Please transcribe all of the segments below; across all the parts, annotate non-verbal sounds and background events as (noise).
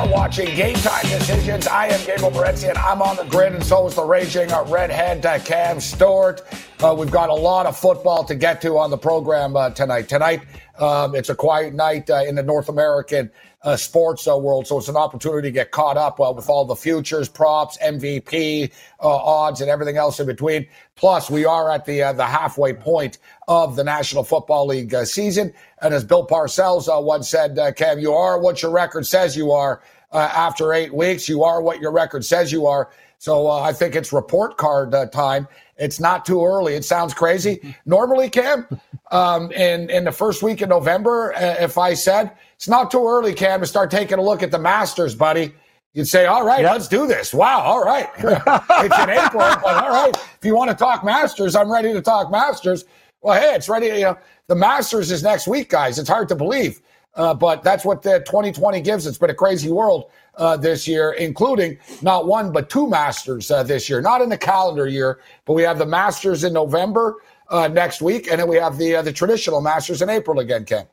are watching Game Time Decisions. I am Gabriel Morency, and I'm on the grid, and so is the raging uh, redhead Cam Stewart. Uh, we've got a lot of football to get to on the program uh, tonight. Tonight, um, it's a quiet night uh, in the North American uh, sports uh, world, so it's an opportunity to get caught up uh, with all the futures, props, MVP uh, odds, and everything else in between. Plus, we are at the uh, the halfway point of the National Football League uh, season, and as Bill Parcells once said, Cam, you are what your record says you are. After eight weeks, you are what your record says you are. So I think it's report card time. It's not too early. It sounds crazy. (laughs) Normally, Cam, um, in in the first week of November, uh, if I said it's not too early, Cam, to start taking a look at the Masters, buddy, you'd say, "All right, Yep. let's do this." Wow, all right, (laughs) it's in April, but all right. If you want to talk Masters, I'm ready to talk Masters. Well, hey, it's ready. You know, the Masters is next week, guys. It's hard to believe, uh, but that's what the 2020 gives. It's been a crazy world uh, this year, including not one but two Masters uh, this year. Not in the calendar year, but we have the Masters in November uh, next week, and then we have the uh, the traditional Masters in April again, Ken.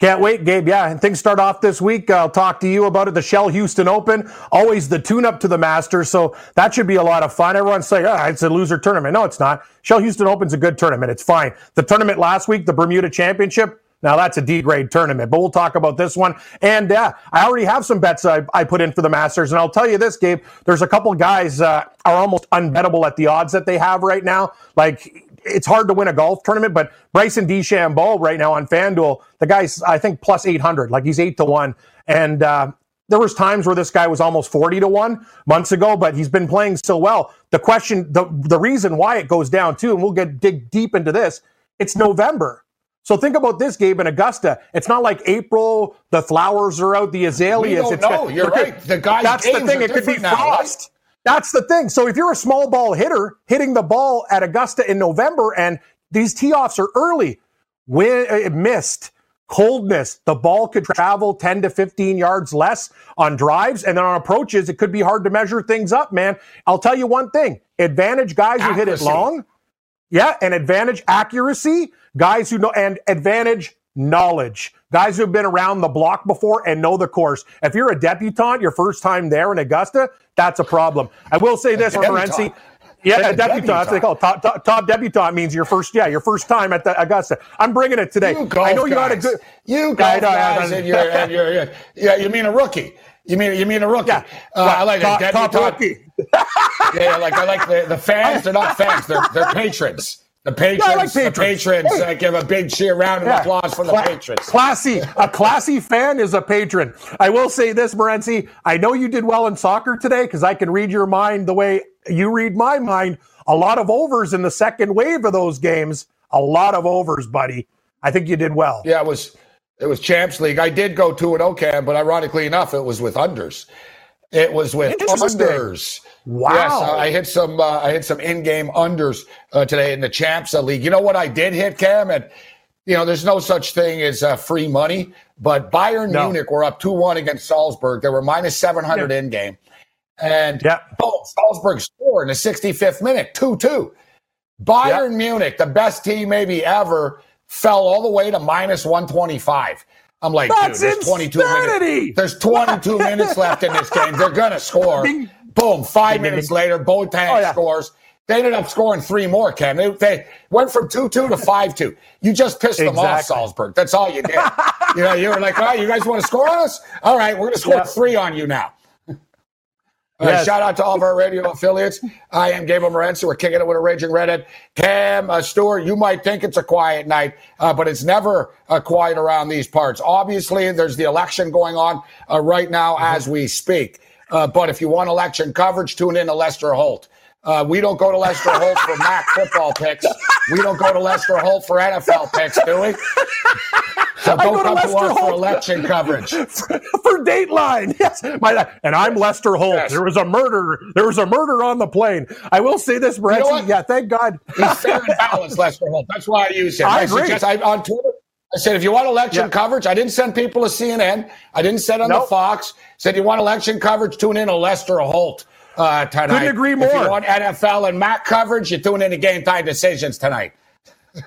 Can't wait, Gabe. Yeah, and things start off this week. I'll talk to you about it. The Shell Houston Open, always the tune-up to the Masters, so that should be a lot of fun. Everyone's saying, "Ah, it's a loser tournament." No, it's not. Shell Houston Open's a good tournament. It's fine. The tournament last week, the Bermuda Championship. Now that's a D grade tournament, but we'll talk about this one. And uh, I already have some bets I, I put in for the Masters, and I'll tell you this, Gabe. There's a couple guys uh, are almost unbettable at the odds that they have right now. Like it's hard to win a golf tournament, but Bryson DeChambeau right now on FanDuel, the guy's I think plus 800, like he's eight to one, and uh, there was times where this guy was almost 40 to one months ago, but he's been playing so well. The question, the the reason why it goes down too, and we'll get dig deep into this. It's November. So think about this, Gabe, in Augusta. It's not like April. The flowers are out. The azaleas. don't it's know. You're right. The guys' That's the thing. It could be now, right? frost. That's the thing. So if you're a small ball hitter hitting the ball at Augusta in November and these tee offs are early, wind, uh, mist, coldness, the ball could travel 10 to 15 yards less on drives. And then on approaches, it could be hard to measure things up, man. I'll tell you one thing advantage guys who hit it long. Yeah, and advantage accuracy, guys who know, and advantage knowledge, guys who have been around the block before and know the course. If you're a debutante, your first time there in Augusta, that's a problem. I will say this, debutante. Morency. Yeah, a debutante. That's what they call it. Top, top, top debutante means your first, yeah, your first time at the Augusta. I'm bringing it today. You golf I know you guys. had a good. You golf guys, and you're, and you're, you're- yeah. You mean a rookie? You mean you mean a rookie? Yeah. Uh, I like top, a top rookie. (laughs) Yeah, like I like the, the fans. They're not fans. They're they're patrons. The patrons. Yeah, I like The patrons. patrons Hey. uh, give a big cheer, round of Yeah. applause for the Cla- patrons. Classy. A classy fan is a patron. I will say this, Morency. I know you did well in soccer today because I can read your mind the way you read my mind. A lot of overs in the second wave of those games. A lot of overs, buddy. I think you did well. Yeah, it was it was Champs League. I did go to an Ocam, but ironically enough, it was with unders. It was with unders. Wow. Yes, I hit some. Uh, I hit some in-game unders uh, today in the Champs League. You know what I did hit, Cam? And you know, there's no such thing as uh, free money. But Bayern No. Munich were up two one against Salzburg. They were minus 700 in game, and Yeah. boom, Salzburg scored in the 65th minute, two two. Bayern Munich, the best team maybe ever, fell all the way to minus 125. I'm like, That's dude, there's 22 minutes. There's 22 (laughs) minutes left in this game. They're gonna score. Boom! Five minutes later, Boateng Oh, yeah. scores. They ended up scoring three more. Ken, they, they went from two two to five two. You just pissed them off, Exactly. Salzburg. That's all you did. you know, you were like, "Oh, you guys want to score on us? All right, we're going to score Yeah. three on you now." Yes. shout out to all of our radio affiliates. I am Gabriel Morency. We're kicking it with a raging redhead. Cam uh, Stewart, you might think it's a quiet night, uh, but it's never uh, quiet around these parts. Obviously, there's the election going on uh, right now as we speak. Uh, but if you want election coverage, tune in to Lester Holt. Uh, we don't go to Lester Holt for MAC football picks. We don't go to Lester Holt for NFL picks, do we? So don't come to us for election coverage. (laughs) for, for Dateline, (laughs) yes. My, and I'm Lester Holt. Yes. There was a murder. There was a murder on the plane. I will say this, Brett. You know yeah, thank God. He's fair and balanced, Lester Holt. That's why I use him. (laughs) I, I agree. Suggest, I, on Twitter, I said, if you want election yeah. coverage, I didn't send people to CNN. I didn't send on nope. the Fox. Said you want election coverage, tune in to Lester Holt uh, tonight. Couldn't agree more. If you want NFL and MAC coverage, you tune in to Game Time Decisions tonight.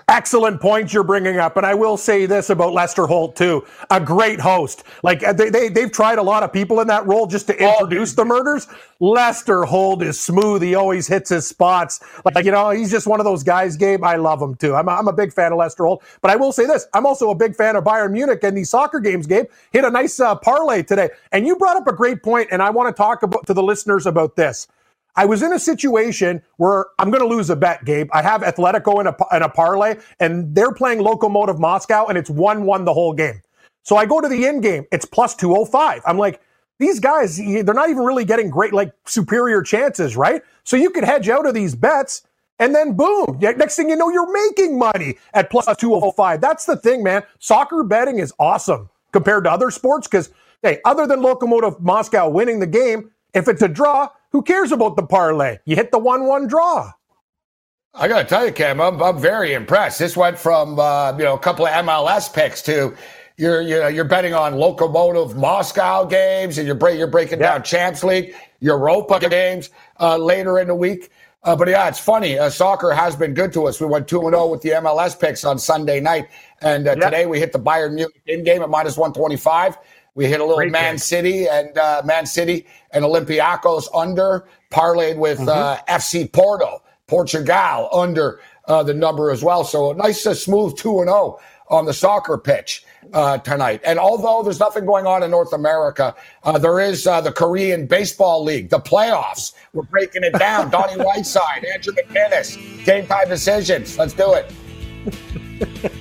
Excellent points you're bringing up. And I will say this about Lester Holt, too. A great host. Like, they, they, they've tried a lot of people in that role just to oh. introduce the murders. Lester Holt is smooth. He always hits his spots. Like, you know, he's just one of those guys, Gabe. I love him, too. I'm a, I'm a big fan of Lester Holt. But I will say this I'm also a big fan of Bayern Munich and these soccer games, Gabe. Hit a nice uh, parlay today. And you brought up a great point, and I want to talk about, to the listeners about this. I was in a situation where I'm going to lose a bet, Gabe. I have Atletico in a, in a parlay, and they're playing Lokomotiv Moscow, and it's 1 1 the whole game. So I go to the end game, it's plus 205. I'm like, these guys, they're not even really getting great, like superior chances, right? So you could hedge out of these bets, and then boom, next thing you know, you're making money at plus 205. That's the thing, man. Soccer betting is awesome compared to other sports because, hey, other than Lokomotiv Moscow winning the game, if it's a draw, who cares about the parlay? You hit the 1 1 draw. I got to tell you, Cam, I'm, I'm very impressed. This went from uh, you know a couple of MLS picks to you're you know, you're betting on Lokomotiv Moscow games, and you're break, you're breaking yeah. down Champs League, Europa games uh, later in the week. Uh, but yeah, it's funny. Uh, soccer has been good to us. We went two and zero oh with the MLS picks on Sunday night, and uh, today we hit the Bayern Munich in game at minus one twenty five. We hit a little Great Man. City and uh, Man City and Olympiacos under, parlayed with mm-hmm. uh, FC Porto, Portugal under uh, the number as well. So a nice, uh, smooth 2 and 0 on the soccer pitch uh, tonight. And although there's nothing going on in North America, uh, there is the Korean Baseball League, the playoffs. We're breaking it down. (laughs) Donnie Rightside, Andrew McGinnis, game time decisions. Let's do it. (laughs)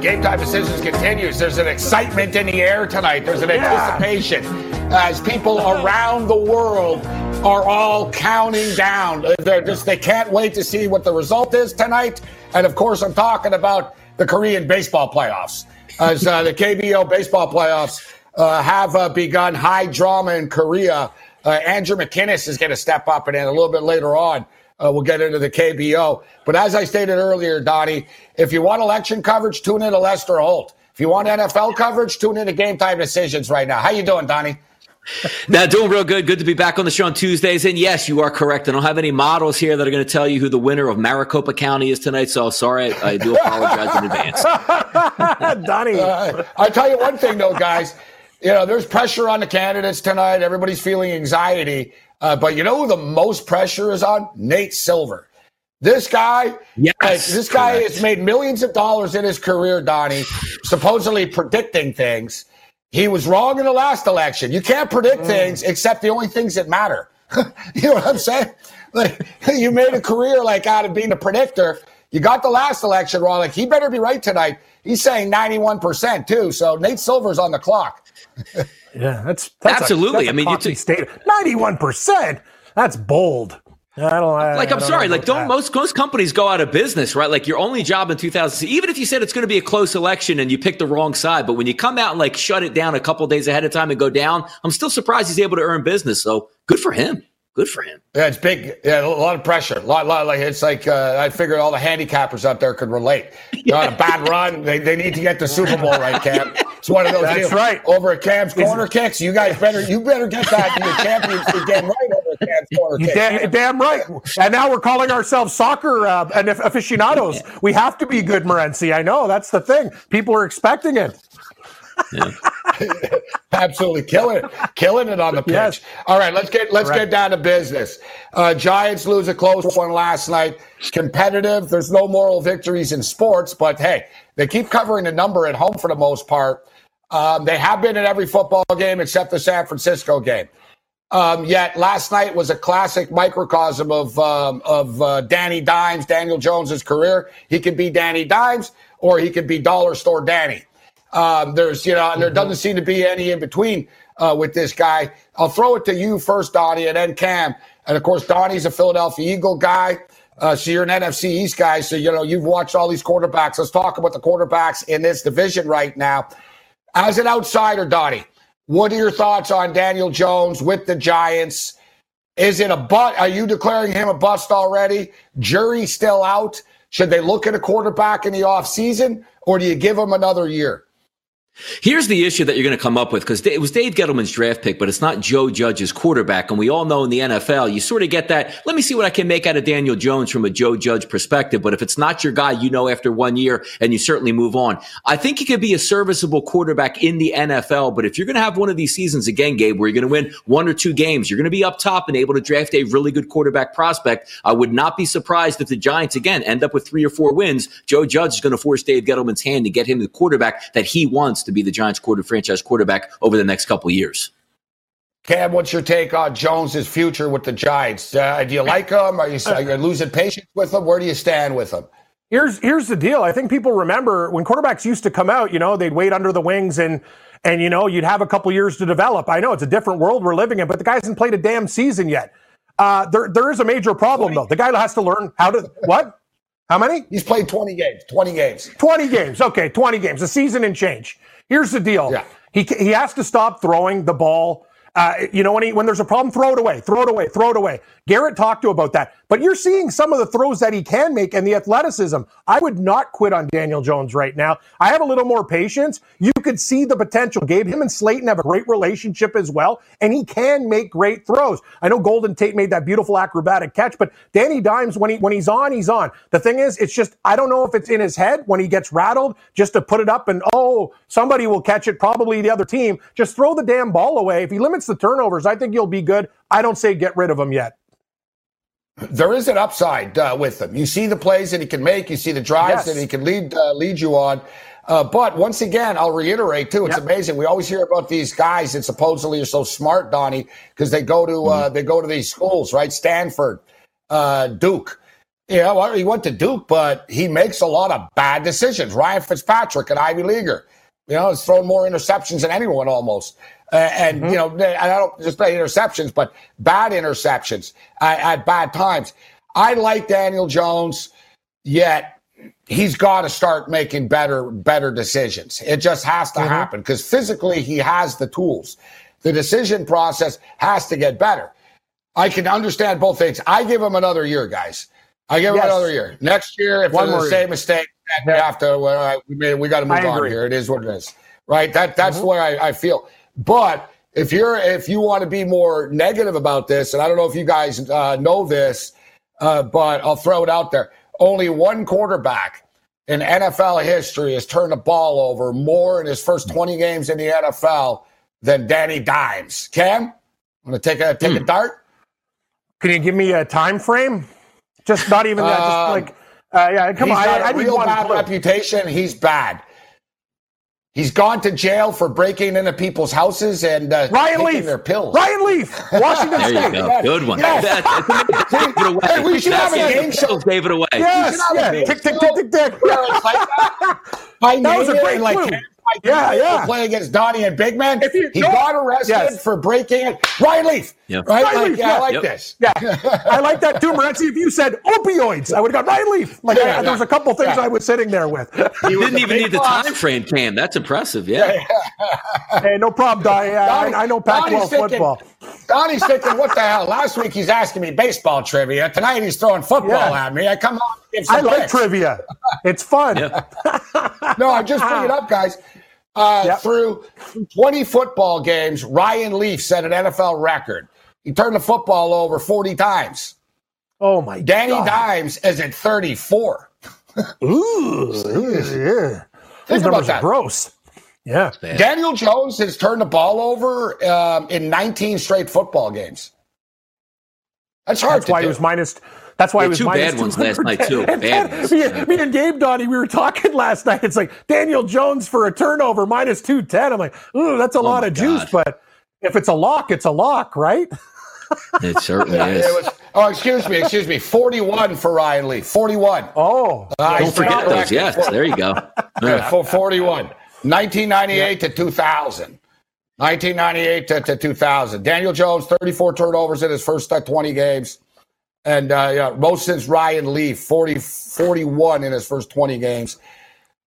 game time decisions continues. There's an excitement in the air tonight. There's an anticipation as people around the world are all counting down. They're just they can't wait to see what the result is tonight. And of course, I'm talking about the Korean baseball playoffs, as uh, the KBO baseball playoffs uh, have uh, begun. High drama in Korea. Uh, Andrew McGinnis is going to step up, and then a little bit later on. Uh, we'll get into the KBO. But as I stated earlier, Donnie, if you want election coverage, tune in to Lester Holt. If you want NFL coverage, tune in to Game Time Decisions right now. How you doing, Donnie? now, doing real good. Good to be back on the show on Tuesdays. And yes, you are correct. I don't have any models here that are going to tell you who the winner of Maricopa County is tonight. So sorry, I, I do (laughs) apologize in advance. (laughs) Donnie. Uh, I'll tell you one thing, though, guys. You know, there's pressure on the candidates tonight. Everybody's feeling anxiety. Uh, but you know who the most pressure is on? Nate Silver. This guy, yes, like, this guy correct. has made millions of dollars in his career, Donnie, supposedly predicting things. He was wrong in the last election. You can't predict mm. things except the only things that matter. (laughs) you know what I'm saying? Like you made a career like out of being a predictor. You got the last election wrong. Like he better be right tonight. He's saying 91% too. So Nate Silver's on the clock. (laughs) Yeah, that's, that's absolutely. A, that's I mean, state ninety-one percent. That's bold. I don't I, like. I'm sorry. Like, don't that. most most companies go out of business, right? Like, your only job in 2000, even if you said it's going to be a close election and you pick the wrong side, but when you come out and like shut it down a couple days ahead of time and go down, I'm still surprised he's able to earn business. So good for him good for him. Yeah, it's big. Yeah, a lot of pressure. A lot, lot like it's like uh, I figured all the handicappers out there could relate. You're on a bad (laughs) run. They, they need to get the Super Bowl right, Cam. It's one of those. That's deals. right. Over at Cam's corner kicks, you guys better you better get that in your championship game right over at Cam's corner kicks. Damn, damn right. And now we're calling ourselves soccer uh, and aficionados. We have to be good, Morency. I know that's the thing. People are expecting it. Yeah. (laughs) Absolutely killing it, killing it on the pitch. Yes. All right, let's get let's get down to business. Uh, Giants lose a close one last night. Competitive. There's no moral victories in sports, but hey, they keep covering the number at home for the most part. Um, they have been in every football game except the San Francisco game. Um, yet last night was a classic microcosm of um, of uh, Danny Dimes, Daniel Jones's career. He could be Danny Dimes, or he could be Dollar Store Danny. Um, there's you know, and there mm-hmm. doesn't seem to be any in between uh, with this guy. I'll throw it to you first, Donnie, and then Cam. And of course, Donnie's a Philadelphia Eagle guy. Uh, so you're an NFC East guy. So you know you've watched all these quarterbacks. Let's talk about the quarterbacks in this division right now. As an outsider, Donnie, what are your thoughts on Daniel Jones with the Giants? Is it a but? Are you declaring him a bust already? Jury still out. Should they look at a quarterback in the offseason or do you give him another year? Here's the issue that you're going to come up with because it was Dave Gettleman's draft pick, but it's not Joe Judge's quarterback. And we all know in the NFL, you sort of get that. Let me see what I can make out of Daniel Jones from a Joe Judge perspective. But if it's not your guy, you know after one year and you certainly move on. I think he could be a serviceable quarterback in the NFL. But if you're going to have one of these seasons again, Gabe, where you're going to win one or two games, you're going to be up top and able to draft a really good quarterback prospect. I would not be surprised if the Giants again end up with three or four wins. Joe Judge is going to force Dave Gettleman's hand to get him the quarterback that he wants to be the Giants quarter franchise quarterback over the next couple years. Cam, what's your take on Jones's future with the Giants? Uh, do you like him? Are you, are you losing patience with him? Where do you stand with him? Here's here's the deal. I think people remember when quarterbacks used to come out. You know, they'd wait under the wings and and you know you'd have a couple years to develop. I know it's a different world we're living in, but the guy hasn't played a damn season yet. Uh, there there is a major problem though. The guy has to learn how to what? How many? He's played 20 games. 20 games. 20 games. Okay, 20 games. A season and change. Here's the deal. Yeah. He, he has to stop throwing the ball uh, you know, when, he, when there's a problem, throw it away, throw it away, throw it away. Garrett talked to about that. But you're seeing some of the throws that he can make and the athleticism. I would not quit on Daniel Jones right now. I have a little more patience. You could see the potential. Gabe, him and Slayton have a great relationship as well, and he can make great throws. I know Golden Tate made that beautiful acrobatic catch, but Danny Dimes, when he when he's on, he's on. The thing is, it's just I don't know if it's in his head when he gets rattled just to put it up and oh, somebody will catch it, probably the other team. Just throw the damn ball away. If he limits the turnovers, I think you'll be good. I don't say get rid of him yet. There is an upside uh, with him. You see the plays that he can make. You see the drives yes. that he can lead uh, lead you on. Uh, but once again, I'll reiterate too. It's yep. amazing. We always hear about these guys that supposedly are so smart, Donnie, because they go to uh, mm-hmm. they go to these schools, right? Stanford, uh, Duke. Yeah, well, he went to Duke, but he makes a lot of bad decisions. Ryan Fitzpatrick, an Ivy leaguer, you know, has thrown more interceptions than anyone almost. Uh, and, mm-hmm. you know, I don't just play interceptions, but bad interceptions at, at bad times. I like Daniel Jones, yet he's got to start making better, better decisions. It just has to mm-hmm. happen because physically he has the tools. The decision process has to get better. I can understand both things. I give him another year, guys. I give yes. him another year. Next year, if One there's the same mistake, we have to. Uh, we, we got to move on here. It is what it is, right? That that's mm-hmm. the way I, I feel. But if you're if you want to be more negative about this, and I don't know if you guys uh, know this, uh, but I'll throw it out there. Only one quarterback in NFL history has turned the ball over more in his first 20 games in the NFL than Danny Dimes. Cam, want to take a take hmm. a dart? Can you give me a time frame? Just not even that. Just um, like, uh, yeah, come he's on. Got I, I a real bad reputation. He's bad. He's gone to jail for breaking into people's houses and uh, Ryan taking Leaf. their pills. Ryan Leaf, (laughs) Washington there State. You go. Good one. Yes. hey, we should have a game show. David away. Yes. Yeah. Tick, tick, tick, tick, tick. (laughs) that was a great like, clue yeah, yeah. Play against Donnie and Big Man. If he no, got arrested yes. for breaking it. Ryan Leaf. Yep. Right? Ryan like, Leaf, yeah, yeah, I like yep. this. Yeah. I like that too, Morency. If you said opioids, I would have got Ryan Leaf. Like yeah, I, there was a couple things I was sitting there with. He didn't even need boss. the time frame, Cam. That's impressive. Yeah. (laughs) hey, no problem, Donnie. I, I know Pac-12 football. Donnie's thinking, what the hell? Last week he's asking me baseball trivia. Tonight he's throwing football at me. I come on. I like trivia. It's fun. (laughs) no, I'm just bringing it up, guys. Uh, yep. Through 20 football games, Ryan Leaf set an NFL record. He turned the football over 40 times. Oh my Danny God. Dimes is at 34. Ooh, (laughs) yeah. Think Those numbers are gross. Yeah. Daniel Jones has turned the ball over um, in 19 straight football games. That's hard That's why do. he was minus. That's why Yeah, he was two minus bad ones last night, too. And Bad then, ones. me, Yeah. me and Gabe Donnie, we were talking (laughs) last night. It's like Daniel Jones for a turnover minus two ten. I'm like, ooh, that's a lot Oh my of juice. But if it's a lock, it's a lock, right? (laughs) It certainly Yeah, is. it was, oh, excuse me, excuse me. 41 for Ryan Leaf. 41. Oh, Uh, Don't he's forget those. correct. Yes, there you go. (laughs) Yeah, for 41. 1998 to 2000. 1998 to, to 2000. Daniel Jones, 34 turnovers in his first uh, 20 games. And uh, yeah, most since Ryan Leaf, 40, 41 in his first 20 games.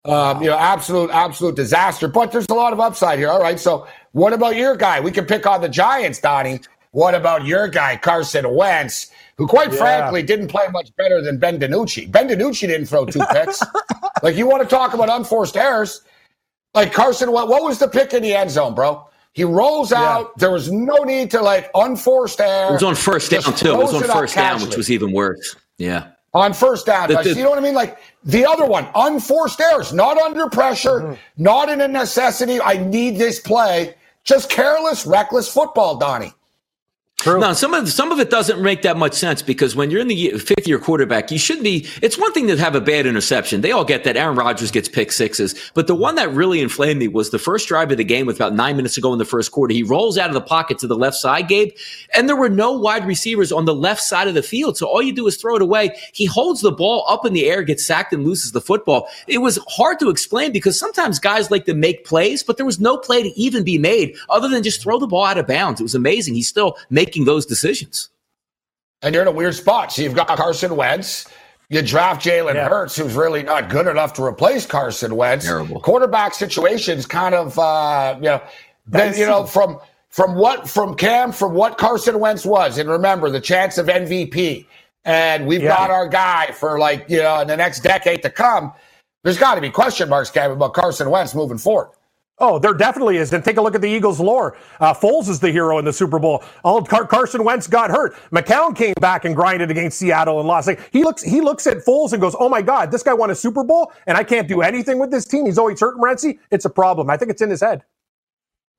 Um, you know, absolute, absolute disaster. But there's a lot of upside here. All right. So, what about your guy? We can pick on the Giants, Donnie. What about your guy, Carson Wentz, who, quite Yeah. frankly, didn't play much better than Ben DiNucci? Ben DiNucci didn't throw two picks. like, you want to talk about unforced errors? Like Carson, what, what was the pick in the end zone, bro? He rolls out. There was no need to like unforced error. It was on first down too. It was on it first down, casually. which was even worse. Yeah. on first down. The- the- you know what I mean? Like the other one, unforced errors, not under pressure, Mm-hmm. not in a necessity. I need this play. Just careless, reckless football, Donnie. True. No, some of some of it doesn't make that much sense because when you're in the fifth year quarterback, you should be. It's one thing to have a bad interception. They all get that. Aaron Rodgers gets pick sixes, but the one that really inflamed me was the first drive of the game with about nine minutes to go in the first quarter. He rolls out of the pocket to the left side, Gabe, and there were no wide receivers on the left side of the field. So all you do is throw it away. He holds the ball up in the air, gets sacked, and loses the football. It was hard to explain because sometimes guys like to make plays, but there was no play to even be made other than just throw the ball out of bounds. It was amazing. He still making those decisions. And you're in a weird spot. So you've got Carson Wentz. You draft Jalen Yeah. Hurts, who's really not good enough to replace Carson Wentz. Terrible. Quarterback situations kind of, uh, you know, then, you know, from from what from Cam, from what Carson Wentz was, and remember the chance of MVP, and we've Yeah. got our guy for like you know in the next decade to come. There's got to be question marks, Cam, about Carson Wentz moving forward. Oh, there definitely is. And take a look at the Eagles' lore. Uh, Foles is the hero in the Super Bowl. All Car- Carson Wentz got hurt. McCown came back and grinded against Seattle and lost. Like he looks, he looks at Foles and goes, "Oh my God, this guy won a Super Bowl, and I can't do anything with this team. He's always hurting Renzi. It's a problem. I think it's in his head."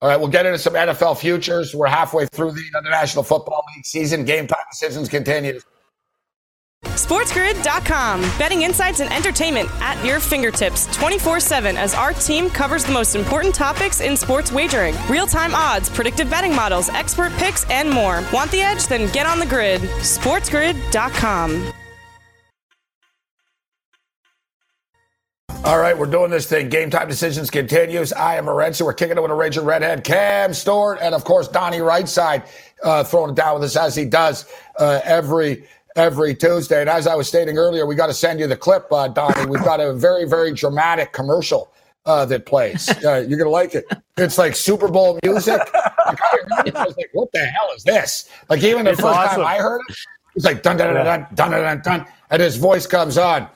All right, we'll get into some NFL futures. We're halfway through the, the National Football League season. Game time decisions continue. SportsGrid.com. Betting insights and entertainment at your fingertips 24 7 as our team covers the most important topics in sports wagering real time odds, predictive betting models, expert picks, and more. Want the edge? Then get on the grid. SportsGrid.com. All right, we're doing this thing. Game time decisions continues. I am Morency. We're kicking it with a Raging Redhead, Cam Stewart, and of course Donnie Rightside uh, throwing it down with us as he does uh, every every Tuesday. And as I was stating earlier, we got to send you the clip, uh, Donnie. We've got a very very dramatic commercial uh, that plays. (laughs) Uh, you're gonna like it. It's like Super Bowl music. Like, I, heard it, I was like, what the hell is this? Like even the It's first awesome. time I heard it, it's like dun dun dun dun dun dun dun, dun and his voice comes on.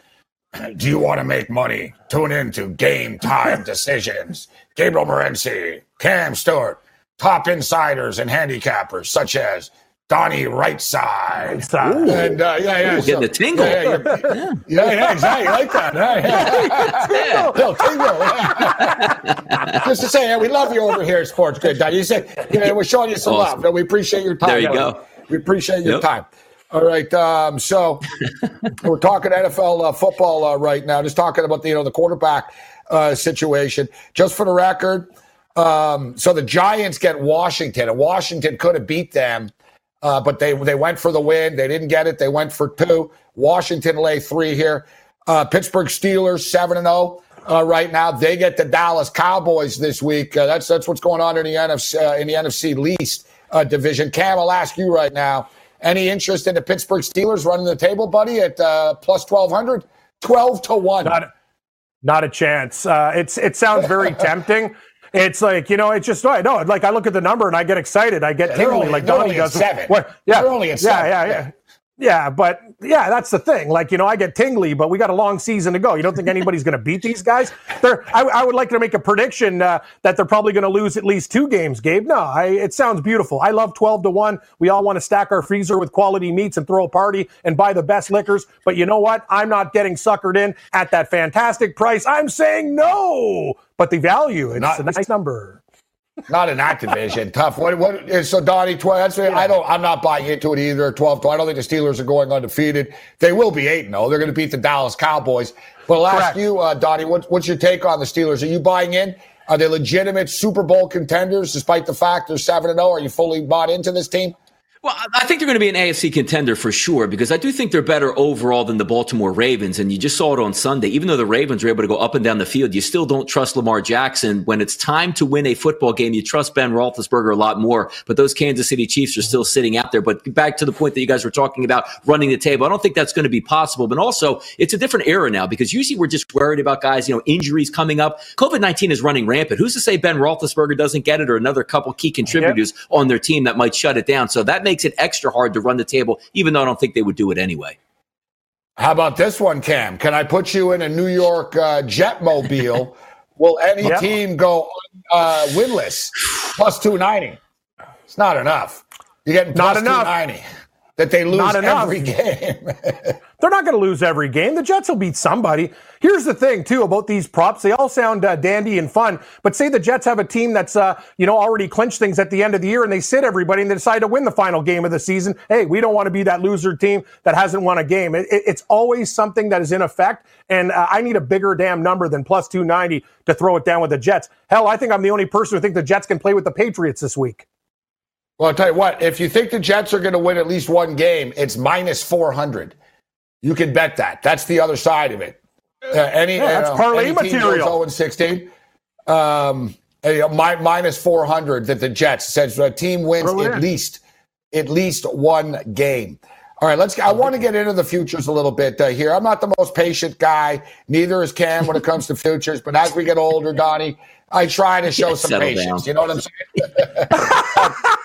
Do you want to make money? Tune in to Game Time Decisions. Gabriel Morency, Cam Stewart, top insiders and handicappers such as Donnie Rightside. Ooh. And uh, yeah, yeah, Ooh, getting the tingle. Yeah, yeah, yeah, yeah, yeah, exactly. You like that? huh? Yeah. Little tingle. yeah. (laughs) Just to say, yeah, we love you over here at SportsGrid. Donnie. You said yeah, we're showing you some Awesome. love. No, we appreciate your time. There you Donnie. go. We appreciate your Yep. time. All right. Um, so (laughs) we're talking NFL uh, football uh, right now. Just talking about the you know the quarterback uh, situation. Just for the record, um, so the Giants get Washington, and Washington could have beat them, uh, but they they went for the win. They didn't get it. They went for two. Washington lay three here. Uh, Pittsburgh Steelers seven and zero. Uh, right now, they get the Dallas Cowboys this week. Uh, that's that's what's going on in the NFC uh, in the NFC least uh, division. Cam, I'll ask you right now. Any interest in the Pittsburgh Steelers running the table, buddy, at uh, plus 1,200? 12 to 1. Not, not a chance. Uh, it's it sounds very (laughs) tempting. It's like you know, it's just I know. Like I look at the number and I get excited. I get they're tingly, only- like Donnie does. seven. What? Yeah, They're only at yeah, seven. yeah, yeah. Yeah, but yeah, that's the thing. Like, you know, I get tingly, but we got a long season to go. You don't think anybody's going to beat these guys? They're, I, I, would like to make a prediction uh, that they're probably going to lose at least two games, Gabe. No, I, it sounds beautiful. I love 12 to 1. We all want to stack our freezer with quality meats and throw a party and buy the best liquors. But you know what? I'm not getting suckered in at that fantastic price. I'm saying no. But the value, it's not, a nice number. Not an Activision. (laughs) Tough. What? What? So Donnie, twelve. That's, yeah. I don't. I'm not buying into it either. Twelve. I don't think the Steelers are going undefeated. They will be eight. No, they're going to beat the Dallas Cowboys. But I'll ask you, uh, Donnie, what, what's your take on the Steelers? Are you buying in? Are they legitimate Super Bowl contenders, despite the fact they're seven and zero? Oh? Are you fully bought into this team? Well, I think they're going to be an AFC contender for sure because I do think they're better overall than the Baltimore Ravens. And you just saw it on Sunday. Even though the Ravens were able to go up and down the field, you still don't trust Lamar Jackson. When it's time to win a football game, you trust Ben Roethlisberger a lot more. But those Kansas City Chiefs are still sitting out there. But back to the point that you guys were talking about running the table, I don't think that's going to be possible. But also, it's a different era now because usually we're just worried about guys, you know, injuries coming up. COVID 19 is running rampant. Who's to say Ben Roethlisberger doesn't get it or another couple key contributors yep. on their team that might shut it down? So that makes it extra hard hard to run the table, even though I don't think they would do it anyway. How about this one, Cam? Can I put you in a New York uh, Jetmobile? (laughs) Will any yep. team go uh, winless? Plus 290. It's not enough. You're getting plus not enough. 290 that they lose not every (laughs) game. They're not going to lose every game. The Jets will beat somebody. Here's the thing, too, about these props. They all sound uh, dandy and fun, but say the Jets have a team that's, uh, you know, already clinched things at the end of the year and they sit everybody and they decide to win the final game of the season. Hey, we don't want to be that loser team that hasn't won a game. It, it, it's always something that is in effect, and uh, I need a bigger damn number than plus 290 to throw it down with the Jets. Hell, I think I'm the only person who think the Jets can play with the Patriots this week. Well, I'll tell you what, if you think the Jets are going to win at least one game, it's minus 400. You can bet that. That's the other side of it. Uh, any yeah, that's uh, parlay material. 0 and 16. Um, uh, minus 400 that the Jets says a team wins at least at least one game. All right, let's. I want to get into the futures a little bit uh, here. I'm not the most patient guy. Neither is Cam when it comes to futures. But as we get older, Donnie, I try to show some patience. Down. You know what I'm saying? (laughs)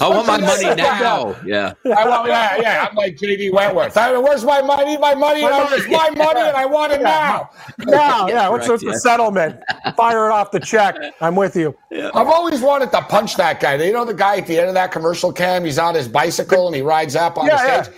I want my money now. Yeah. I want, yeah, yeah. I'm like JG Wentworth. I, where's my money? My money. My it's my money, and I want it now. Now, yeah. What's Correct, the yeah. settlement? Fire it off the check. I'm with you. Yeah. I've always wanted to punch that guy. You know the guy at the end of that commercial cam? He's on his bicycle and he rides up on yeah, the stage.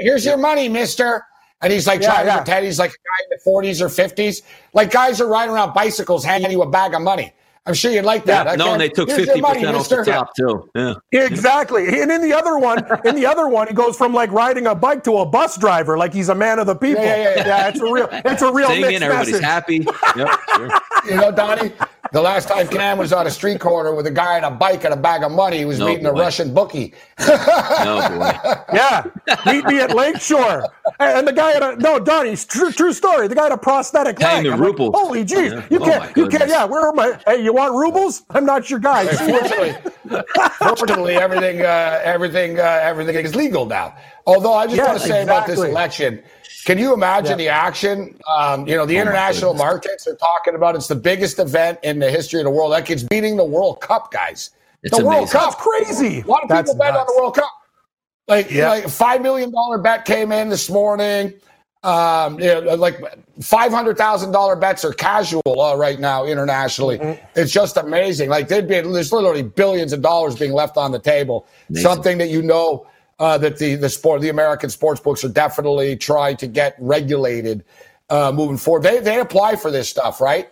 Here's your money, Mister. And he's like yeah, trying yeah. to pretend he's like a guy in the 40s or 50s. Like guys are riding around bicycles handing you a bag of money. I'm sure you'd like that. Yeah, no, and they took fifty percent off the top too. Yeah. Exactly. And in the other one, in the other one, he goes from like riding a bike to a bus driver, like he's a man of the people. Yeah, yeah, yeah. yeah it's a real, it's a real Singing, everybody's message. happy. Yep, sure. You know, Donnie, the last time Cam was on a street corner with a guy on a bike and a bag of money, he was no meeting boy. a Russian bookie. no boy. (laughs) Yeah, meet me at Lakeshore. And the guy had a no, Donnie, true, true story. The guy had a prosthetic leg. The rubles. Like, Holy jeez, yeah. you oh can't, you can't. Yeah, where are my? Hey, you want rubles? I'm not your guy. fortunately, (laughs) fortunately, everything, uh, everything, uh, everything is legal now. Although I just want to say exactly. about this election can you imagine the action? Um, you know, the oh international markets are talking about it's the biggest event in the history of the world. That kid's beating the World Cup, guys. It's the amazing. World Cup, crazy. A lot of That's people bet on the World Cup. Like, yeah. like five million dollar bet came in this morning. Um, you know, like five hundred thousand dollar bets are casual uh, right now internationally. Mm-hmm. It's just amazing. Like there'd be there's literally billions of dollars being left on the table. Amazing. Something that you know uh, that the the sport the American sports books are definitely trying to get regulated uh, moving forward. They they apply for this stuff, right?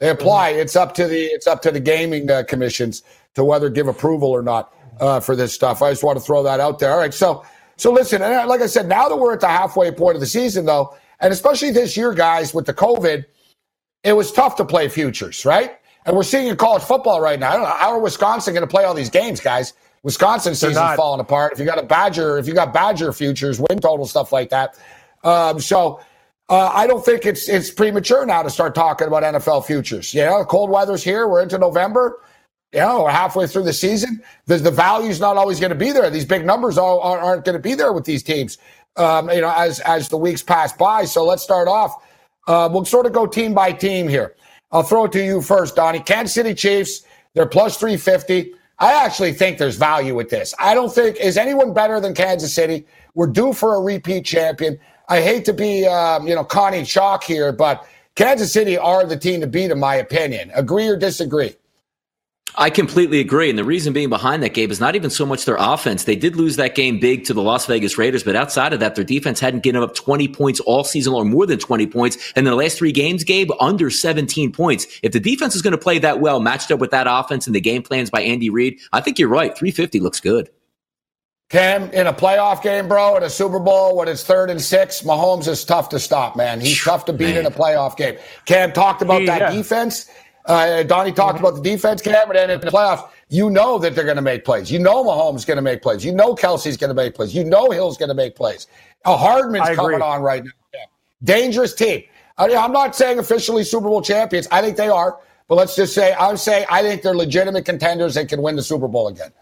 They apply. Mm-hmm. It's up to the it's up to the gaming uh, commissions to whether give approval or not uh, for this stuff. I just want to throw that out there. All right, so so listen, and uh, like I said, now that we're at the halfway point of the season, though, and especially this year, guys, with the COVID, it was tough to play futures, right? And we're seeing in college football right now. I don't know how are Wisconsin going to play all these games, guys? Wisconsin season's falling apart. If you got a Badger, if you got Badger futures, win total stuff like that. Um, so uh, I don't think it's it's premature now to start talking about NFL futures. You know, cold weather's here. We're into November. You know, we're halfway through the season. The, the value's not always going to be there. These big numbers all, aren't going to be there with these teams. Um, you know, as as the weeks pass by. So let's start off. Uh, we'll sort of go team by team here. I'll throw it to you first, Donnie. Kansas City Chiefs. They're plus three fifty. I actually think there's value with this. I don't think is anyone better than Kansas City. We're due for a repeat champion. I hate to be, um, you know, Connie Chalk here, but Kansas City are the team to beat, in my opinion. Agree or disagree? I completely agree. And the reason being behind that, Gabe, is not even so much their offense. They did lose that game big to the Las Vegas Raiders, but outside of that, their defense hadn't given up 20 points all season or more than 20 points. And in the last three games, Gabe, under 17 points. If the defense is going to play that well, matched up with that offense and the game plans by Andy Reid, I think you're right. 350 looks good. Cam, in a playoff game, bro, in a Super Bowl, when it's third and six, Mahomes is tough to stop, man. He's tough to beat man. in a playoff game. Cam talked about that yeah. defense. Uh, Donnie talked mm-hmm. about the defense, Cam, and in the playoffs, you know that they're going to make plays. You know Mahomes is going to make plays. You know Kelce's going to make plays. You know Hill's going to make plays. A Hardman's coming on right now. Dangerous team. I am not saying officially Super Bowl champions. I think they are. But let's just say, I'm saying I think they're legitimate contenders that can win the Super Bowl again.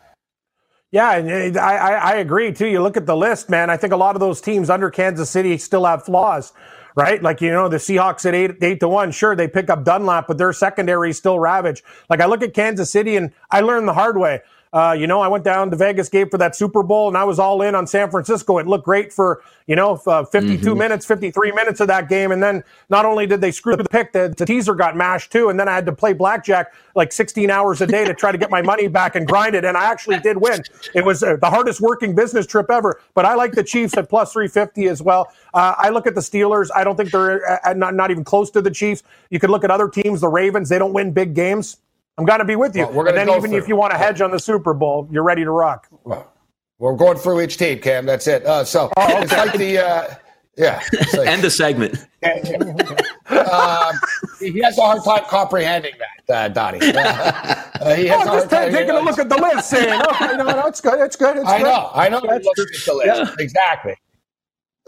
Yeah, and I, I agree too. You look at the list, man. I think a lot of those teams under Kansas City still have flaws right? Like, you know, the Seahawks at eight, eight to one, sure, they pick up Dunlap, but their secondary is still ravaged. Like, I look at Kansas City and I learned the hard way. Uh, you know, I went down to Vegas, gave for that Super Bowl, and I was all in on San Francisco. It looked great for, you know, uh, 52 mm-hmm. minutes, 53 minutes of that game. And then not only did they screw up the pick, the, the teaser got mashed too. And then I had to play blackjack like 16 hours a day to try to get my money back and grind it. And I actually did win. It was uh, the hardest working business trip ever. But I like the Chiefs at plus 350 as well. Uh, I look at the Steelers. I don't think they're uh, not, not even close to the Chiefs. You could look at other teams, the Ravens. They don't win big games. I'm going to be with you. Well, we're gonna and then even through. if you want to hedge on the Super Bowl, you're ready to rock. Well, we're going through each team, Cam. That's it. Uh, so oh, okay. it's like the uh, yeah, like, (laughs) end the segment. um, (laughs) he has a hard time comprehending that, uh, Donnie. Uh, he has oh, just time, taking a look at the list, saying, "Okay, no, that's good. It's good. It's I good. know. I know. That's looking at the list yeah. exactly.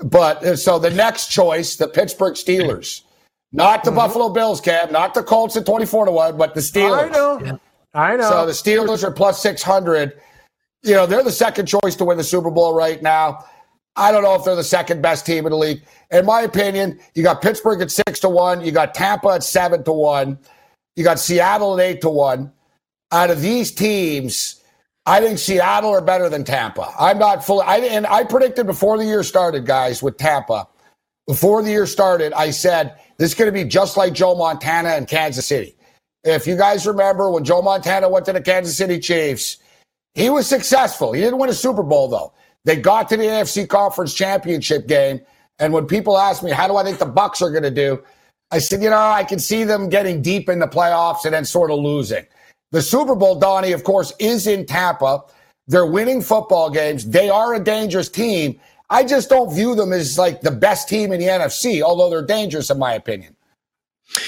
But uh, so the next choice, the Pittsburgh Steelers. Not the mm-hmm. Buffalo Bills, Cam. Not the Colts at 24 to 1, but the Steelers. I know. Yeah. I know. So the Steelers are plus 600. You know, they're the second choice to win the Super Bowl right now. I don't know if they're the second best team in the league. In my opinion, you got Pittsburgh at 6 to 1. You got Tampa at 7 to 1. You got Seattle at 8 to 1. Out of these teams, I think Seattle are better than Tampa. I'm not fully, I, and I predicted before the year started, guys, with Tampa. Before the year started, I said, this is going to be just like Joe Montana and Kansas City. If you guys remember when Joe Montana went to the Kansas City Chiefs, he was successful. He didn't win a Super Bowl, though. They got to the AFC Conference Championship game. And when people ask me, how do I think the Bucs are going to do? I said, you know, I can see them getting deep in the playoffs and then sort of losing. The Super Bowl, Donnie, of course, is in Tampa. They're winning football games. They are a dangerous team. I just don't view them as like the best team in the NFC, although they're dangerous in my opinion.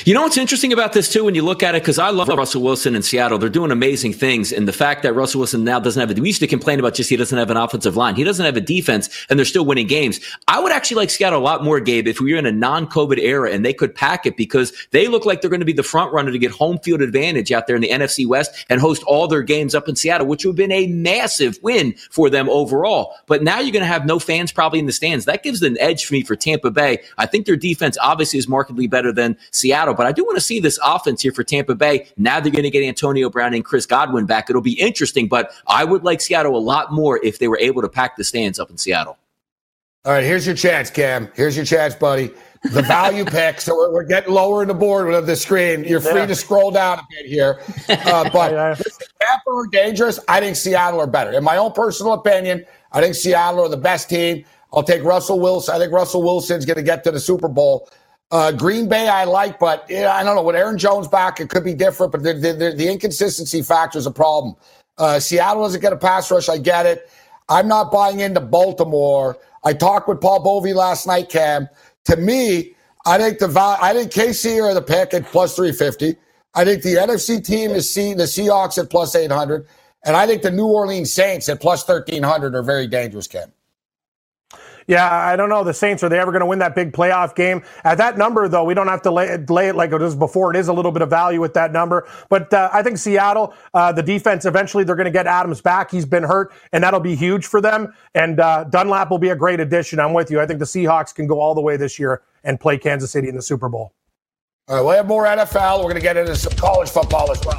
You know what's interesting about this too when you look at it because I love Russell Wilson in Seattle. They're doing amazing things, and the fact that Russell Wilson now doesn't have a we used to complain about just he doesn't have an offensive line, he doesn't have a defense, and they're still winning games. I would actually like Seattle a lot more, Gabe, if we were in a non-COVID era and they could pack it because they look like they're going to be the front runner to get home field advantage out there in the NFC West and host all their games up in Seattle, which would have been a massive win for them overall. But now you're going to have no fans probably in the stands. That gives an edge for me for Tampa Bay. I think their defense obviously is markedly better than Seattle, but I do want to see this offense here for Tampa Bay. Now they're going to get Antonio Brown and Chris Godwin back. It'll be interesting, but I would like Seattle a lot more if they were able to pack the stands up in Seattle. All right, here's your chance, Cam. Here's your chance, buddy. The value (laughs) pick. So we're, we're, getting lower in the board of the screen. You're free yeah. to scroll down a bit here. (laughs) Uh, but yeah. Tampa are dangerous. I think Seattle are better. In my own personal opinion, I think Seattle are the best team. I'll take Russell Wilson. I think Russell Wilson's going to get to the Super Bowl. Uh, Green Bay, I like, but I don't know. With Aaron Jones back, it could be different, but the, the, the inconsistency factor is a problem. Uh, Seattle doesn't get a pass rush. I get it. I'm not buying into Baltimore. I talked with Paul Bovi last night, Cam. To me, I think the I think KC are the pick at plus 350. I think the NFC team is seeing the Seahawks at plus 800. And I think the New Orleans Saints at plus 1300 are very dangerous, Cam. Yeah, I don't know. The Saints, are they ever going to win that big playoff game? At that number, though, we don't have to lay, lay it like it was before. It is a little bit of value with that number. But uh, I think Seattle, uh, the defense, eventually they're going to get Adams back. He's been hurt, and that'll be huge for them. And uh, Dunlap will be a great addition. I'm with you. I think the Seahawks can go all the way this year and play Kansas City in the Super Bowl. All right, we'll have more NFL. We're going to get into some college football as well.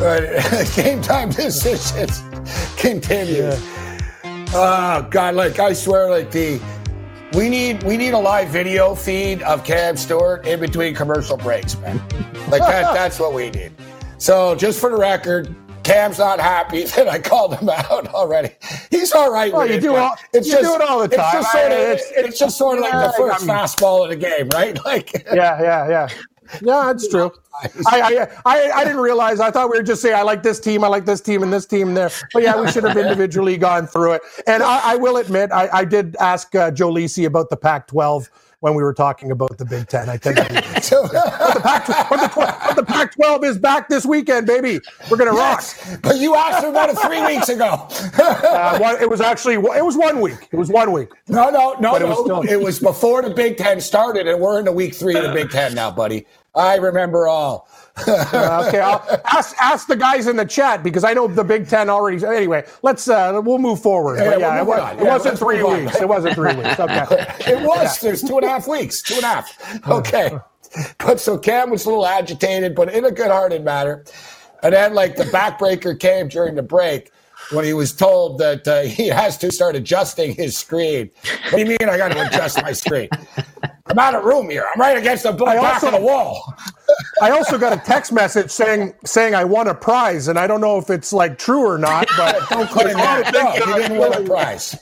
Right, (laughs) game time decisions continue. Oh God, like I swear, like the we need we need a live video feed of Cam Stewart in between commercial breaks, man. Like that (laughs) that's what we need. So just for the record, Cam's not happy (laughs) that I called him out already. He's all right Well, with you it, do all- it's you just, do it all the time. It's just sort of, I- it's, it's- just sort of like the first I mean- fastball of the game, right? Like Yeah, yeah, yeah. Yeah, that's true. I, I, I, I didn't realize. I thought we were just saying I like this team, I like this team, and this team there. But yeah, we should have individually gone through it. And I, I will admit, I, I did ask uh, Joe Lisi about the Pac-12 when we were talking about the Big Ten. I think (laughs) so, but the, Pac- but the, but the Pac-12 is back this weekend, baby. We're gonna rock. but you asked about it three weeks ago. Uh, one, it was actually it was one week. It was one week. No, no, no, But it no. was still- it was before the Big Ten started, and we're into week three of the Big Ten now, buddy. I remember all. Uh, okay, I'll (laughs) ask ask the guys in the chat because I know the Big Ten already. Anyway, let's uh, we'll move forward. Yeah, But we'll yeah, it, was, it yeah, wasn't three move on. weeks. It wasn't three weeks. Okay. (laughs) It was. There's two and a half weeks. Two and a half. (laughs) Okay. But so Cam was a little agitated, but in a good-hearted manner. And then, like the backbreaker came during the break when he was told that uh, he has to start adjusting his screen. What do you mean? I got to adjust my screen? I'm out of room here. I'm right against the back also- of the wall. (laughs) I also got a text message saying saying I won a prize, and I don't know if it's like true or not. But (laughs) Don't that. No, you didn't win a prize.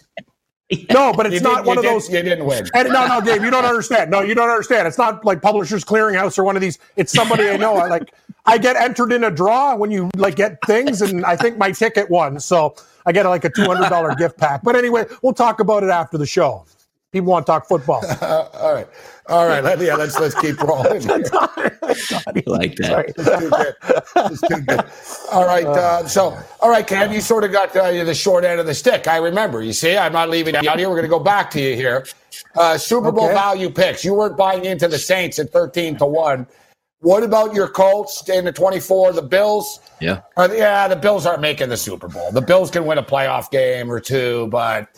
no, but it's You not did- one of did- those. You didn't win. And no, no, Gabe, you don't understand. No, you don't understand. It's not like Publishers Clearinghouse or one of these. It's somebody I know. I like. I get entered in a draw when you like get things, and I think my ticket won, so I get like a two hundred dollar gift pack. But anyway, we'll talk about it after the show. People want to talk football. (laughs) All right. All right. Let, yeah, let's let's keep rolling. (laughs) here. like that. It's too good. It's too good. All right. (laughs) Uh, so, all right, Cam, you sort of got uh, the short end of the stick. I remember. You see, I'm not leaving you out here. We're going to go back to you here. Uh, Super Bowl Okay. value picks. You weren't buying into the Saints at 13 to 1. What about your Colts in the 24? The Bills? Yeah. Uh, yeah, the Bills aren't making the Super Bowl. The Bills can win a playoff game or two, but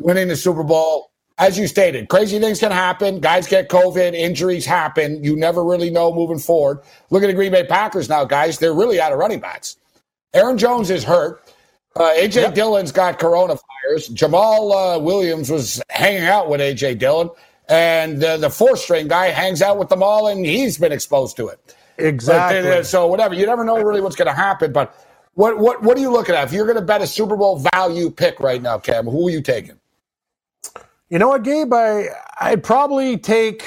winning the Super Bowl, as you stated, crazy things can happen. Guys get COVID, injuries happen. You never really know moving forward. Look at the Green Bay Packers now, guys. They're really out of running backs. Aaron Jones is hurt. Uh, AJ Dillon's got coronavirus. Jamaal uh, Williams was hanging out with AJ Dillon, and uh, the fourth string guy hangs out with them all, and he's been exposed to it. Exactly. Like, uh, so whatever, you never know really what's going to happen. But what what what are you looking at? If you're going to bet a Super Bowl value pick right now, Cam, who are you taking? You know what, Gabe? I I'd probably take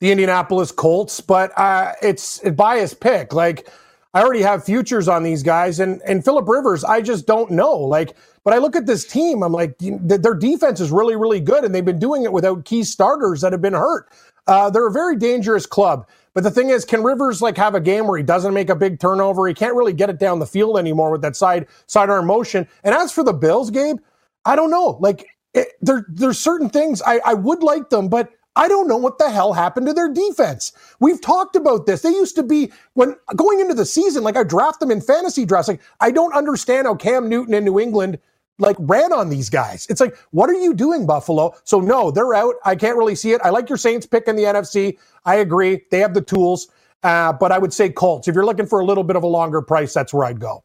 the Indianapolis Colts, but uh, it's a biased pick. Like I already have futures on these guys, and and Philip Rivers, I just don't know. Like, but I look at this team, I'm like, their defense is really really good, and they've been doing it without key starters that have been hurt. Uh, they're a very dangerous club. But the thing is, can Rivers like have a game where he doesn't make a big turnover? He can't really get it down the field anymore with that side sidearm motion. And as for the Bills, Gabe, I don't know. Like it, there, there's certain things I, I would like them, but I don't know what the hell happened to their defense. We've talked about this. They used to be when going into the season, like I draft them in fantasy drafts. Like I don't understand how Cam Newton in New England like ran on these guys. It's like, what are you doing, Buffalo? So no, they're out. I can't really see it. I like your Saints pick in the NFC. I agree. They have the tools. Uh, but I would say Colts. If you're looking for a little bit of a longer price, that's where I'd go.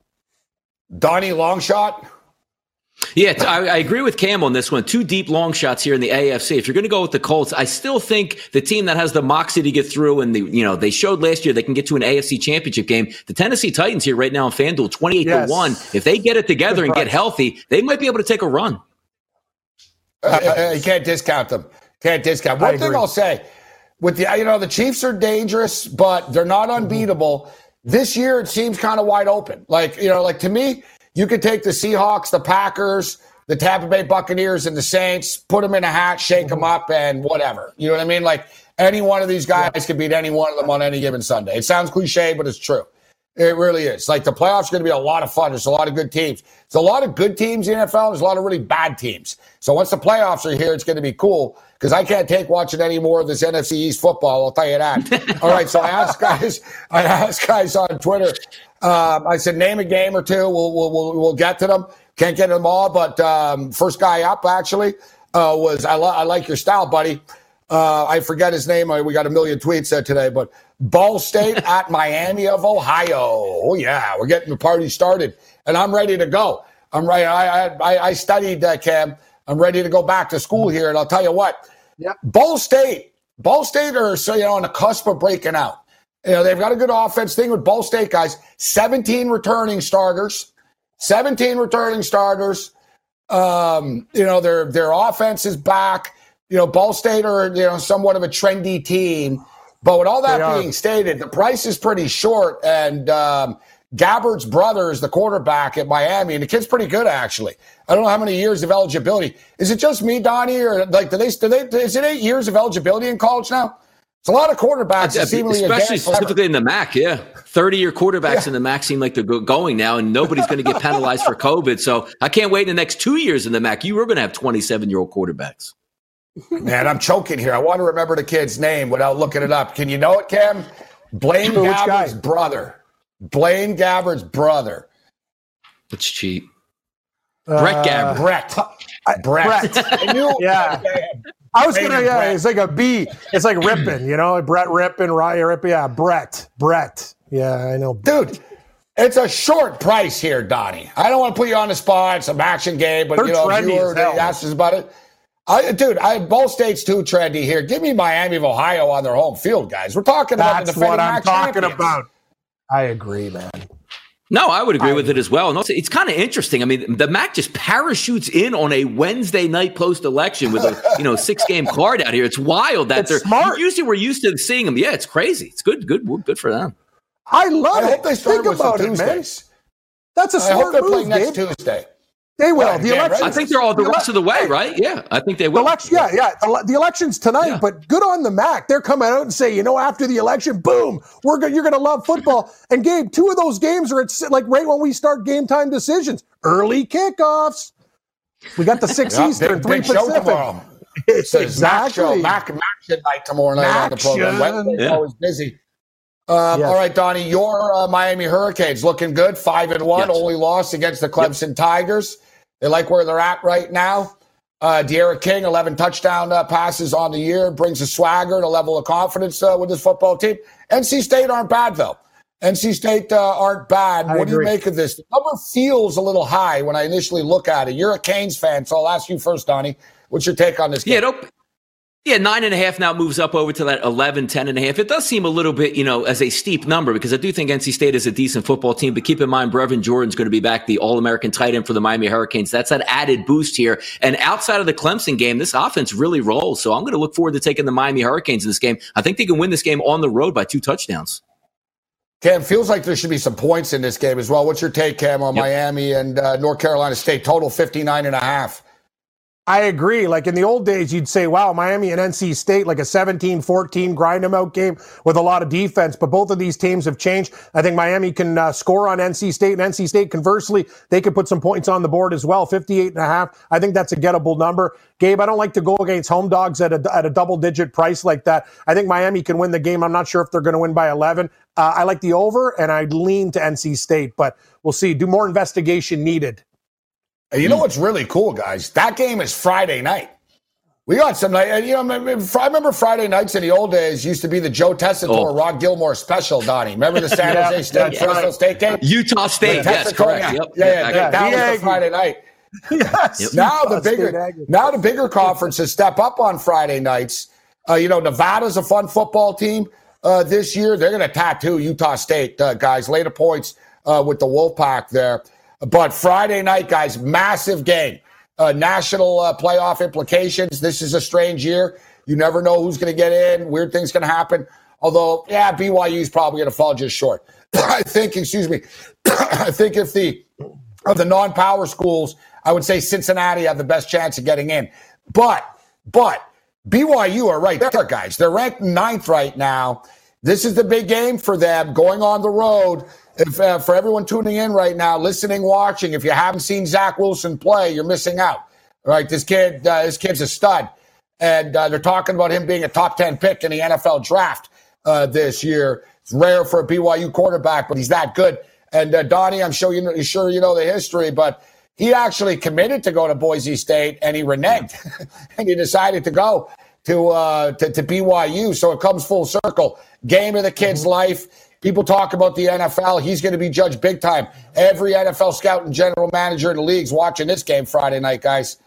Donnie Longshot. Yeah, I agree with Cam on this one. Two deep long shots here in the AFC. If you're going to go with the Colts, I still think the team that has the moxie to get through, and the you know they showed last year they can get to an AFC Championship game. The Tennessee Titans here right now in FanDuel, twenty eight Yes. to one. If they get it together and get healthy, they might be able to take a run. Uh, uh, you can't discount them. Can't discount. One I thing agree. I'll say with the you know the Chiefs are dangerous, but they're not unbeatable. This year it seems kind of wide open. Like you know, like to me, you could take the Seahawks, the Packers, the Tampa Bay Buccaneers and the Saints, put them in a hat, shake them up, and whatever. You know what I mean? Like any one of these guys yeah. could beat any one of them on any given Sunday. It sounds cliche, but it's true. It really is. Like the playoffs are going to be a lot of fun. There's a lot of good teams. There's a lot of good teams in the NFL. There's a lot of really bad teams. So once the playoffs are here, it's going to be cool because I can't take watching any more of this NFC East football. I'll tell you that. (laughs) All right. So I asked guys, (laughs) I asked guys on Twitter. Um, I said, name a game or two. We'll, we'll, we'll, we'll get to them. Can't get to them all, but um, first guy up actually uh, was I, lo- I like your style, buddy. Uh, I forget his name. We got a million tweets uh, today, but Ball State (laughs) at Miami of Ohio. Oh yeah, we're getting the party started, and I'm ready to go. I'm ready. I I, I studied uh, Cam. I'm ready to go back to school here, and I'll tell you what. Yeah. Ball State, Ball State are so you know on the cusp of breaking out. You know they've got a good offense. Thing with Ball State guys, 17 returning starters, 17 returning starters. Um, you know their their offense is back you know, Ball State are, you know, somewhat of a trendy team. But with all that being stated, the price is pretty short. And um, Gabbert's brother is the quarterback at Miami, and the kid's pretty good, actually. I don't know how many years of eligibility. Is it just me, Donnie, or like, do they, do they, is it eight years of eligibility in college now? It's a lot of quarterbacks, yeah, especially specifically in the MAC. Yeah, thirty-year quarterbacks yeah. in the MAC seem like they're going now, and nobody's going to get penalized for COVID. So I can't wait in the next two years in the MAC. You were going to have twenty-seven-year-old quarterbacks. Man, I'm choking here. I want to remember the kid's name without looking it up. Can you know it, Cam? Blaine Gabbert's brother. Blaine Gabbert's brother. It's cheap. Uh, Brett Gabbert. Brett. I, Brett. Brett. (laughs) I knew yeah. I was gonna, yeah, Brett. it's like a B. It's like Rypien, you know, Brett Rypien, Ryan Rypien. Yeah, Brett. Brett. Yeah, I know. Dude, it's a short price here, Donnie. I don't want to put you on the spot. It's an action game, but They're you know, you were asked us about it. I, dude, I, Ball State's too trendy here. Give me Miami of Ohio on their home field, guys. We're talking about That's what I'm talking champions. about. I agree, man. No, I would agree I with agree. it as well. And also, it's kind of interesting. I mean, the MAC just parachutes in on a Wednesday night post election with a you know six game (laughs) card out here. It's wild that it's they're smart. Usually, we're used to seeing them. Yeah, it's crazy. It's good, good, good for them. I love I it. Hope they Think about it, man. That's a smart I hope they're move, playing next Tuesday. They will. Right, the election. I think they're all the, rest of the way, right? Yeah, I think they will. The election, yeah, yeah. The, the election's tonight, yeah. but good on the Mac. They're coming out and say, you know, after the election, boom, we're go- you're going to love football. (laughs) and Gabe, two of those games are at like right when we start game time decisions, early kickoffs. We got the six yeah, Eastern, big, three big Pacific. Show tomorrow. exactly. Mac, Mac, Mac night tomorrow night Mac on the program. Wednesday's yeah. always busy. Um, yes. All right, Donnie, your uh, Miami Hurricanes looking good, five and one, yes. only loss against the Clemson yep. Tigers. They like where they're at right now. Uh, D'Eriq King, 11 touchdown uh, passes on the year, brings a swagger and a level of confidence uh, with his football team. NC State aren't bad, though. NC State uh, aren't bad. I what agree. do you make of this? The number feels a little high when I initially look at it. You're a Canes fan, so I'll ask you first, Donnie. What's your take on this game? Yeah, yeah, nine and a half now moves up over to that 11, 10 and a half. It does seem a little bit, you know, as a steep number because I do think NC State is a decent football team. But keep in mind, Brevin Jordan's going to be back, the All American tight end for the Miami Hurricanes. That's that added boost here. And outside of the Clemson game, this offense really rolls. So I'm going to look forward to taking the Miami Hurricanes in this game. I think they can win this game on the road by two touchdowns. Cam, feels like there should be some points in this game as well. What's your take, Cam, on yep. Miami and uh, North Carolina State? Total 59 and a half. I agree. Like in the old days, you'd say, wow, Miami and NC State, like a 17 14 grind them out game with a lot of defense. But both of these teams have changed. I think Miami can uh, score on NC State, and NC State, conversely, they could put some points on the board as well 58 and a half. I think that's a gettable number. Gabe, I don't like to go against home dogs at a, at a double digit price like that. I think Miami can win the game. I'm not sure if they're going to win by 11. Uh, I like the over, and I lean to NC State, but we'll see. Do more investigation needed you know what's really cool, guys? That game is Friday night. We got some night. You know, I remember Friday nights in the old days used to be the Joe Tessitore, oh. Rod Gilmore special. Donnie, remember the San (laughs) Jose yeah, State, Fresno right. State game? Utah State, yes, correct. Yeah, yep. yeah, yeah, yeah, that, that was the Friday night. (laughs) yes. Yep. Now the bigger, now the bigger conferences step up on Friday nights. Uh, you know, Nevada's a fun football team uh, this year. They're going to tattoo Utah State uh, guys. Later points uh, with the Wolfpack there. But Friday night, guys, massive game. Uh, national uh, playoff implications. This is a strange year. You never know who's going to get in. Weird things can happen. Although, yeah, BYU is probably going to fall just short. (clears throat) I think, excuse me, (clears throat) I think if the of the non-power schools, I would say Cincinnati have the best chance of getting in. But, but BYU are right there, guys. They're ranked ninth right now. This is the big game for them going on the road. If, uh, for everyone tuning in right now, listening, watching, if you haven't seen Zach Wilson play, you're missing out. Right, this kid, uh, this kid's a stud, and uh, they're talking about him being a top ten pick in the NFL draft uh, this year. It's rare for a BYU quarterback, but he's that good. And uh, Donnie, I'm sure you know, sure you know the history, but he actually committed to go to Boise State, and he reneged, (laughs) and he decided to go to, uh, to to BYU. So it comes full circle. Game of the kid's life People talk about the NFL. He's going to be judged big time. Every NFL scout and general manager in the league's watching this game Friday night, guys.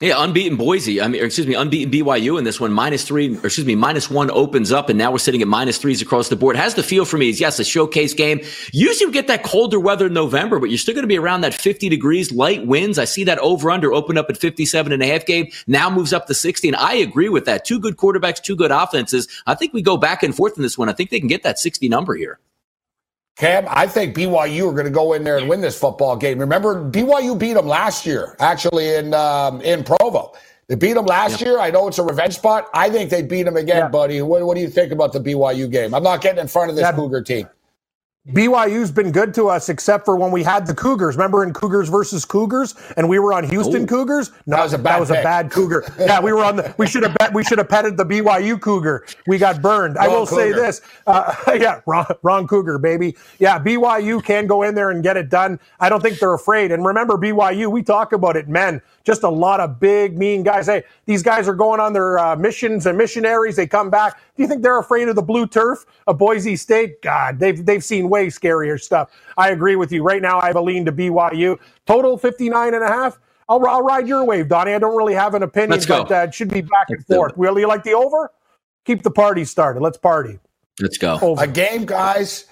Yeah, unbeaten Boise. I mean, excuse me, unbeaten BYU in this one. Minus three, or excuse me, minus one opens up, and now we're sitting at minus threes across the board. Has the feel for me is yes, a showcase game. Usually we get that colder weather in November, but you're still going to be around that 50 degrees, light winds. I see that over under open up at 57 and a half game. Now moves up to 60, and I agree with that. Two good quarterbacks, two good offenses. I think we go back and forth in this one. I think they can get that 60 number here. Cam, I think BYU are going to go in there and win this football game. Remember, BYU beat them last year, actually in um, in Provo. They beat them last year. I know it's a revenge spot. I think they beat them again, yeah. buddy. What, what, do you think about the BYU game? I'm not getting in front of this Cougar team. BYU's been good to us except for when we had the Cougars. Remember in Cougars versus Cougars, and we were on Houston Ooh, Cougars. No, that was a bad, that was a bad Cougar. (laughs) yeah, we were on the. We should have bet. We should have petted the BYU Cougar. We got burned. Wrong I will Cougar. say this. Uh, (laughs) yeah, wrong, wrong Cougar, baby. Yeah, BYU can go in there and get it done. I don't think they're afraid. And remember, BYU. We talk about it, men. Just a lot of big, mean guys. Hey, these guys are going on their uh, missions and missionaries. They come back. Do you think they're afraid of the blue turf of Boise State? God, they've they've seen way scarier stuff. I agree with you. Right now, I have a lean to BYU. Total 59 and a half. I'll, I'll ride your wave, Donnie. I don't really have an opinion, Let's but uh, it should be back and forth. Really, like the over? Keep the party started. Let's party. Let's go. Over. A game, guys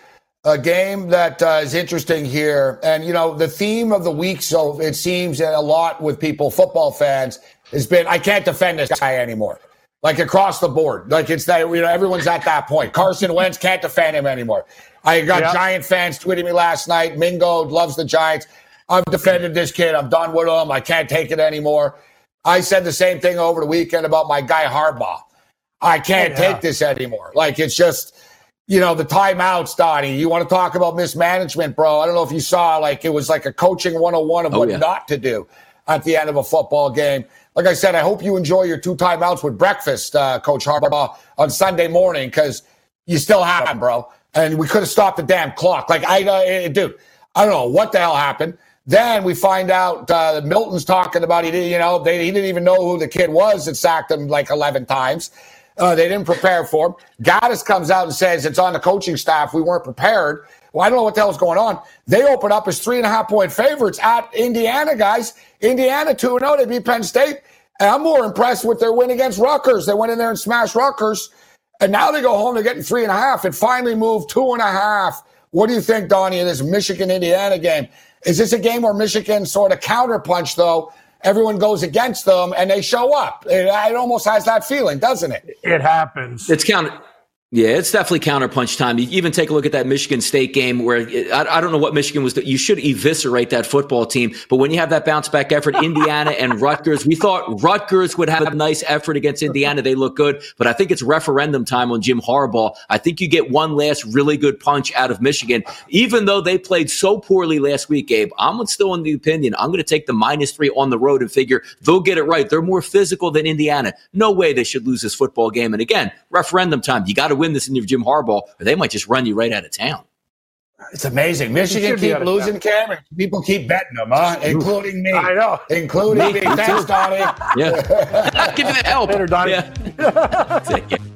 a game that uh, is interesting here. And, you know, the theme of the week, so it seems that a lot with people, football fans, has been I can't defend this guy anymore. Like across the board. Like it's that, you know, everyone's at that point. Carson Wentz can't defend him anymore. I got yep. Giant fans tweeting me last night. Mingo loves the Giants. I've defended this kid. I'm done with him. I can't take it anymore. I said the same thing over the weekend about my guy Harbaugh. I can't yeah. take this anymore. Like it's just you know, the timeouts, Donnie. You want to talk about mismanagement, bro. I don't know if you saw, like, it was like a coaching 101 of oh, what yeah. not to do at the end of a football game. Like I said, I hope you enjoy your two timeouts with breakfast, uh, Coach Harbaugh, on Sunday morning, because you still have them, bro. And we could have stopped the damn clock. Like, I, uh, dude, I don't know what the hell happened. Then we find out uh, Milton's talking about he you know, they, he didn't even know who the kid was that sacked him like 11 times. Uh, they didn't prepare for him. Gattis comes out and says it's on the coaching staff. We weren't prepared. Well, I don't know what the hell's going on. They open up as three and a half point favorites at Indiana, guys. Indiana 2 0. They beat Penn State. And I'm more impressed with their win against Rutgers. They went in there and smashed Rutgers. And now they go home. They're getting three It a half and finally moved two and a half. What do you think, Donnie, of this Michigan Indiana game? Is this a game where Michigan sort of counterpunch, though, everyone goes against them and they show up. It, it, almost has that feeling, doesn't it? It happens. It's counter. Yeah, it's definitely counterpunch time. You even take a look at that Michigan State game where I, I don't know what Michigan was. You should eviscerate that football team. But when you have that bounce back effort, (laughs) Indiana and Rutgers, we thought Rutgers would have a nice effort against Indiana. They look good, but I think it's referendum time on Jim Harbaugh. I think you get one last really good punch out of Michigan, even though they played so poorly last week. Gabe, I'm still in the opinion I'm going to take the minus three on the road and figure they'll get it right. They're more physical than Indiana. No way they should lose this football game. And again, referendum time. You got to win this in your Jim Harbaugh, or they might just run you right out of town. It's amazing. Michigan keep losing Cameron. People keep betting them, huh? Including me. I know. Including me. Thanks, Donnie. (laughs) Yeah. (laughs) Give me the help. Later, Donnie. Yeah. (laughs)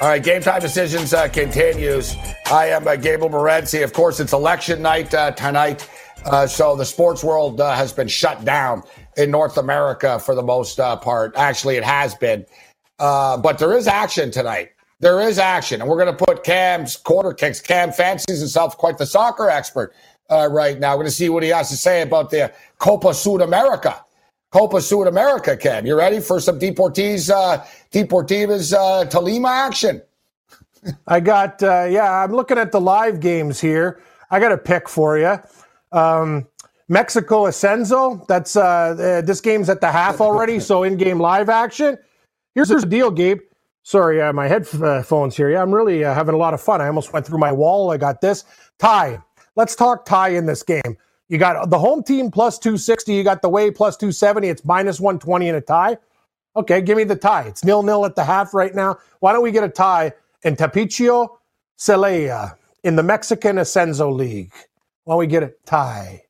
All right, game time decisions uh, continues. I am uh, Gabe Morency. Of course, it's election night uh, tonight, uh, so the sports world uh, has been shut down in North America for the most uh, part. Actually, it has been, but there is action tonight. There is action, and we're going to put Cam's quarter kicks. Cam fancies himself quite the soccer expert right now. We're going to see what he has to say about the Copa Sudamerica. Copa Sudamerica, Cam. You ready for some Deportives, uh, Deportivas uh, Tolima action? I got, uh, yeah, I'm looking at the live games here. I got a pick for you. Um, Mexico Ascenso. That's uh, uh, this game's at the half already, so in-game live action. Here's the deal, Gabe. Sorry, uh, my headphones here. Yeah, I'm really uh, having a lot of fun. I almost went through my wall. I got this tie. Let's talk tie in this game. You got the home team plus 260. You got the way plus 270. It's minus 120 in a tie. Okay, give me the tie. It's nil nil at the half right now. Why don't we get a tie in Tapatío Celaya in the Mexican Ascenso League? Why don't we get a tie?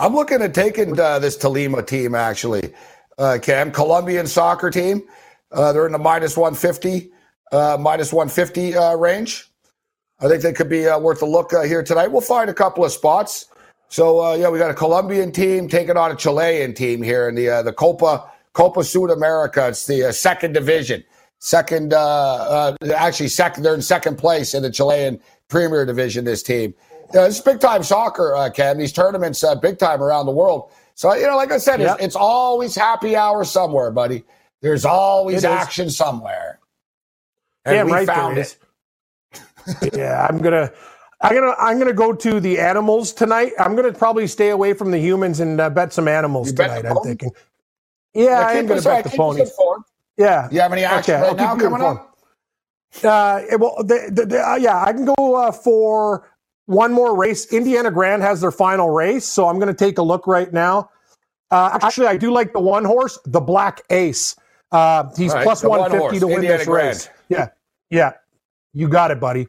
I'm looking at taking uh, this Tolima team actually, uh, Cam. Colombian soccer team. Uh, they're in the minus 150, uh, minus 150 uh, range. I think they could be uh, worth a look here tonight. We'll find a couple of spots. So uh, yeah, we got a Colombian team taking on a Chilean team here in the uh, the Copa Copa Sudamerica. It's the uh, second division, second uh, uh, actually second. They're in second place in the Chilean Premier Division. This team, it's big time soccer, uh, Ken. These tournaments, big time around the world. So you know, like I said, yep. it's, it's, always happy hour somewhere, buddy. There's always action somewhere, and Damn we right found it. (laughs) yeah, I'm gonna. I'm gonna I'm gonna go to the animals tonight. I'm gonna probably stay away from the humans and uh, bet some animals tonight. I'm thinking. Yeah, I am gonna bet the ponies. Yeah. You have any action okay, right now coming up? Uh, well, the, the, the, uh, yeah, I can go uh, for one more race. Indiana Grand has their final race, so I'm going to take a look right now. Uh, actually, I do like the one horse, the Black Ace. Uh, he's right, plus 150 to win Indiana this Grand. race. Yeah, yeah, you got it, buddy.